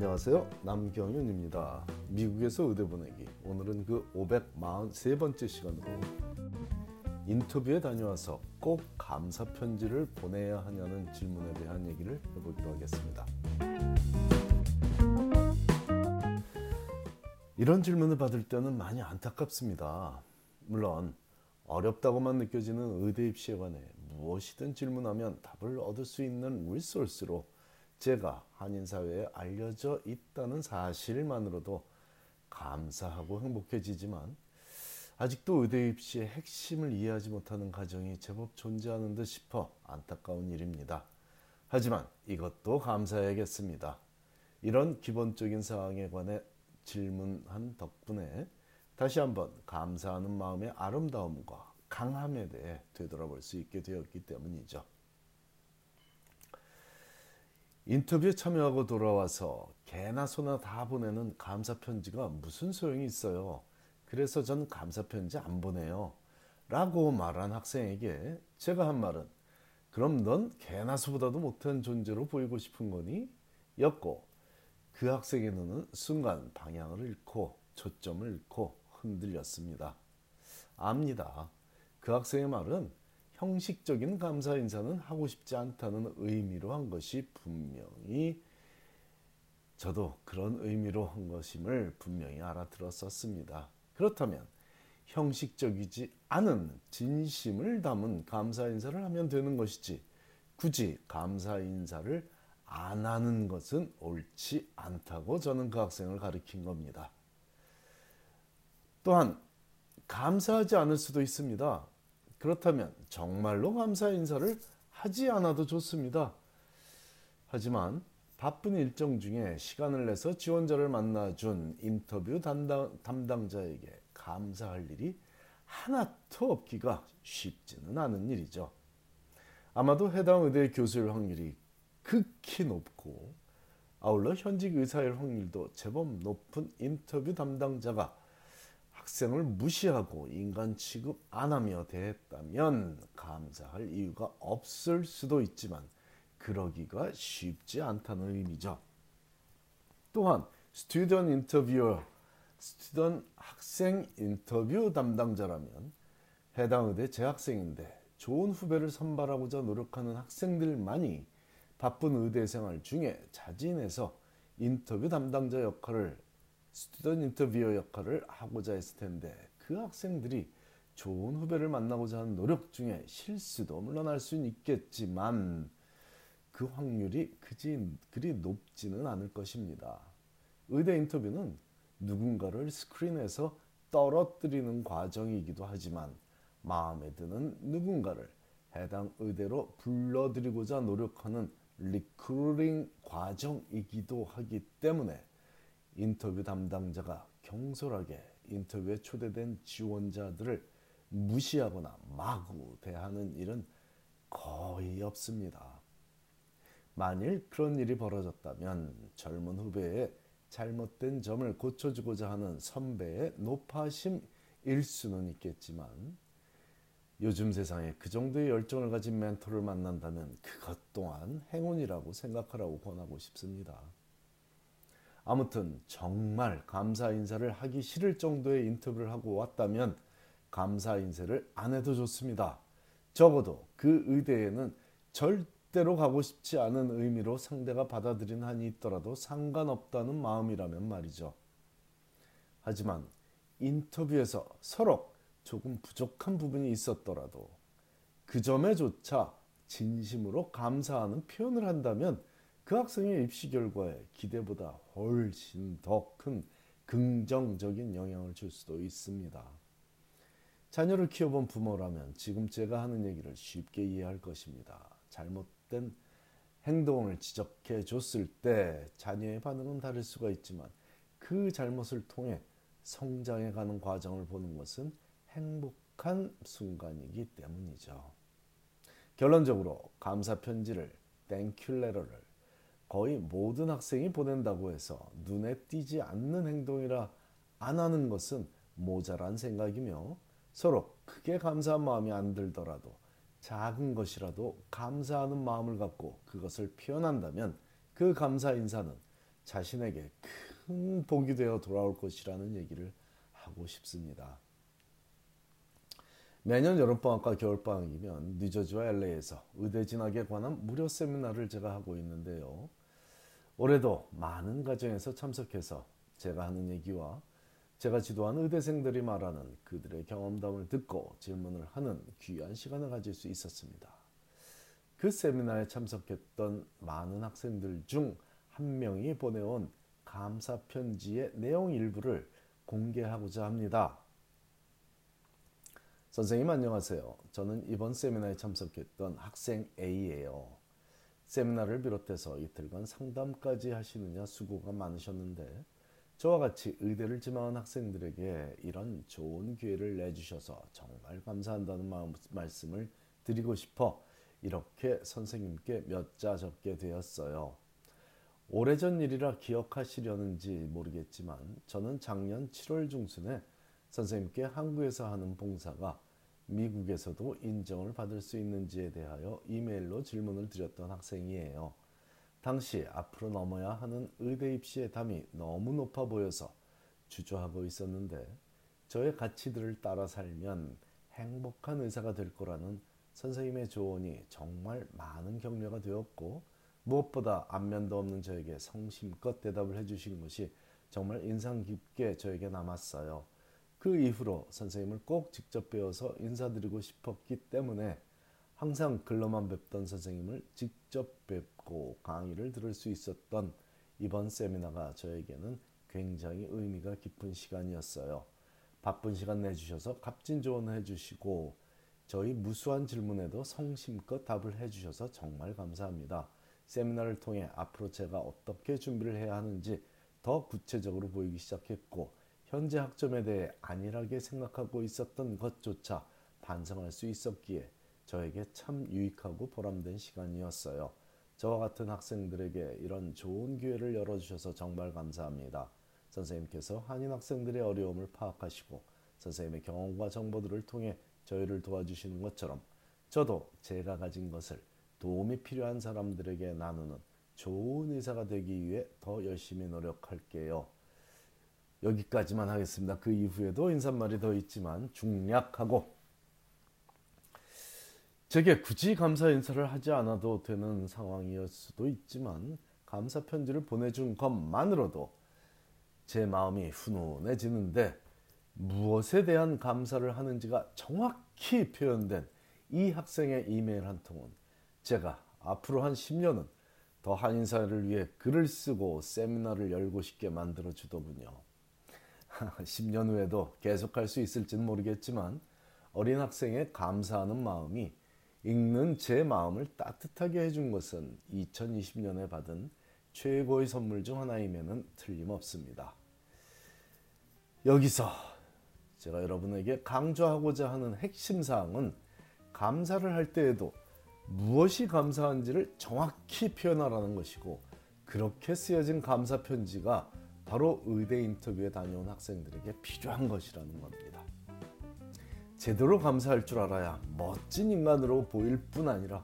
안녕하세요. 남경윤입니다. 미국에서 의대 보내기. 오늘은 그 543번째 시간으로 인터뷰에 다녀와서 꼭 감사 편지를 보내야 하냐는 질문에 대한 얘기를 해보기로 하겠습니다. 이런 질문을 받을 때는 많이 안타깝습니다. 물론 어렵다고만 느껴지는 의대 입시에 관해 무엇이든 질문하면 답을 얻을 수 있는 리소스로 제가 한인 사회에 알려져 있다는 사실만으로도 감사하고 행복해지지만 아직도 의대 입시의 핵심을 이해하지 못하는 가정이 제법 존재하는 듯 싶어 안타까운 일입니다. 하지만 이것도 감사해야겠습니다. 이런 기본적인 사항에 관해 질문한 덕분에 다시 한번 감사하는 마음의 아름다움과 강함에 대해 되돌아볼 수 있게 되었기 때문이죠. 인터뷰에 참여하고 돌아와서 개나 소나 다 보내는 감사 편지가 무슨 소용이 있어요. 그래서 전 감사 편지 안 보내요. 라고 말한 학생에게 제가 한 말은 그럼 넌 개나 소보다도 못한 존재로 보이고 싶은 거니? 였고 그 학생의 눈은 순간 방향을 잃고 초점을 잃고 흔들렸습니다. 압니다. 그 학생의 말은 형식적인 감사 인사는 하고 싶지 않다는 의미로 한 것이 분명히 저도 그런 의미로 한 것임을 분명히 알아들었었습니다. 그렇다면 형식적이지 않은 진심을 담은 감사 인사를 하면 되는 것이지 굳이 감사 인사를 안 하는 것은 옳지 않다고 저는 그 학생을 가르친 겁니다. 또한 감사하지 않을 수도 있습니다. 그렇다면 정말로 감사 인사를 하지 않아도 좋습니다. 하지만 바쁜 일정 중에 시간을 내서 지원자를 만나준 인터뷰 담당, 담당자에게 감사할 일이 하나도 없기가 쉽지는 않은 일이죠. 아마도 해당 의대 교수일 확률이 극히 높고 아울러 현직 의사일 확률도 제법 높은 인터뷰 담당자가 학생을 무시하고 인간 취급 안 하며 대했다면 감사할 이유가 없을 수도 있지만 그러기가 쉽지 않다는 의미죠. 또한 스튜던 인터뷰어, 스튜던 학생 인터뷰 담당자라면 해당 의대 재학생인데 좋은 후배를 선발하고자 노력하는 학생들만이 바쁜 의대 생활 중에 자진해서 인터뷰 담당자 역할을 스튜던 인터뷰어 역할을 하고자 했을 텐데 그 학생들이 좋은 후배를 만나고자 하는 노력 중에 실수도 할 수는 있겠지만 그 확률이 그지, 그리 높지는 않을 것입니다. 의대 인터뷰는 누군가를 스크린에서 떨어뜨리는 과정이기도 하지만 마음에 드는 누군가를 해당 의대로 불러들이고자 노력하는 recruiting 과정이기도 하기 때문에 인터뷰 담당자가 경솔하게 인터뷰에 초대된 지원자들을 무시하거나 마구 대하는 일은 거의 없습니다. 만일 그런 일이 벌어졌다면 젊은 후배의 잘못된 점을 고쳐주고자 하는 선배의 노파심일 수는 있겠지만 요즘 세상에 그 정도의 열정을 가진 멘토를 만난다면 그것 또한 행운이라고 생각하라고 권하고 싶습니다. 아무튼 정말 감사 인사를 하기 싫을 정도의 인터뷰를 하고 왔다면 감사 인사를 안 해도 좋습니다. 적어도 그 의대에는 절대로 가고 싶지 않은 의미로 상대가 받아들인 한이 있더라도 상관없다는 마음이라면 말이죠. 하지만 인터뷰에서 서로 조금 부족한 부분이 있었더라도 그 점에조차 진심으로 감사하는 표현을 한다면 그 학생의 입시 결과에 기대보다 훨씬 더 큰 긍정적인 영향을 줄 수도 있습니다. 자녀를 키워본 부모라면 지금 제가 하는 얘기를 쉽게 이해할 것입니다. 잘못된 행동을 지적해 줬을 때 자녀의 반응은 다를 수가 있지만 그 잘못을 통해 성장해 가는 과정을 보는 것은 행복한 순간이기 때문이죠. 결론적으로 감사 편지를 thank you letter를 거의 모든 학생이 보낸다고 해서 눈에 띄지 않는 행동이라 안 하는 것은 모자란 생각이며 서로 크게 감사한 마음이 안 들더라도 작은 것이라도 감사하는 마음을 갖고 그것을 표현한다면 그 감사 인사는 자신에게 큰 복이 되어 돌아올 것이라는 얘기를 하고 싶습니다. 매년 여름방학과 겨울방학이면 뉴저지와 LA에서 의대 진학에 관한 무료 세미나를 제가 하고 있는데요. 올해도 많은 가정에서 참석해서 제가 하는 얘기와 제가 지도하는 의대생들이 말하는 그들의 경험담을 듣고 질문을 하는 귀한 시간을 가질 수 있었습니다. 그 세미나에 참석했던 많은 학생들 중 한 명이 보내온 감사 편지의 내용 일부를 공개하고자 합니다. 선생님 안녕하세요. 저는 이번 세미나에 참석했던 학생 A예요. 세미나를 비롯해서 이틀간 상담까지 하시느냐 수고가 많으셨는데 저와 같이 의대를 지망한 학생들에게 이런 좋은 기회를 내주셔서 정말 감사한다는 마음, 말씀을 드리고 싶어 이렇게 선생님께 몇 자 적게 되었어요. 오래전 일이라 기억하시려는지 모르겠지만 저는 작년 7월 중순에 선생님께 한국에서 하는 봉사가 미국에서도 인정을 받을 수 있는지에 대하여 이메일로 질문을 드렸던 학생이에요. 당시 앞으로 넘어야 하는 의대 입시의 담이 너무 높아 보여서 주저하고 있었는데 저의 가치들을 따라 살면 행복한 의사가 될 거라는 선생님의 조언이 정말 많은 격려가 되었고 무엇보다 안면도 없는 저에게 성심껏 대답을 해주신 것이 정말 인상 깊게 저에게 남았어요. 그 이후로 선생님을 꼭 직접 배워서 인사드리고 싶었기 때문에 항상 글로만 뵙던 선생님을 직접 뵙고 강의를 들을 수 있었던 이번 세미나가 저에게는 굉장히 의미가 깊은 시간이었어요. 바쁜 시간 내주셔서 값진 조언을 해주시고 저희 무수한 질문에도 성심껏 답을 해주셔서 정말 감사합니다. 세미나를 통해 앞으로 제가 어떻게 준비를 해야 하는지 더 구체적으로 보이기 시작했고 현재 학점에 대해 안일하게 생각하고 있었던 것조차 반성할 수 있었기에 저에게 참 유익하고 보람된 시간이었어요. 저와 같은 학생들에게 이런 좋은 기회를 열어주셔서 정말 감사합니다. 선생님께서 한인 학생들의 어려움을 파악하시고 선생님의 경험과 정보들을 통해 저희를 도와주시는 것처럼 저도 제가 가진 것을 도움이 필요한 사람들에게 나누는 좋은 의사가 되기 위해 더 열심히 노력할게요. 여기까지만 하겠습니다. 그 이후에도 인사말이 더 있지만 중략하고 제게 굳이 감사 인사를 하지 않아도 되는 상황이었 수도 있지만 감사 편지를 보내준 것만으로도 제 마음이 훈훈해지는데 무엇에 대한 감사를 하는지가 정확히 표현된 이 학생의 이메일 한 통은 제가 앞으로 한 10년은 더 한인사를 위해 글을 쓰고 세미나를 열고 싶게 만들어 주더군요. 10년 후에도 계속할 수 있을지는 모르겠지만 어린 학생의 감사하는 마음이 읽는 제 마음을 따뜻하게 해준 것은 2020년에 받은 최고의 선물 중 하나임에는 틀림없습니다. 여기서 제가 여러분에게 강조하고자 하는 핵심 사항은 감사를 할 때에도 무엇이 감사한지를 정확히 표현하라는 것이고 그렇게 쓰여진 감사 편지가 바로 의대 인터뷰에 다녀온 학생들에게 필요한 것이라는 겁니다. 제대로 감사할 줄 알아야 멋진 인간으로 보일 뿐 아니라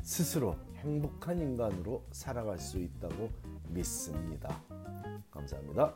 스스로 행복한 인간으로 살아갈 수 있다고 믿습니다. 감사합니다.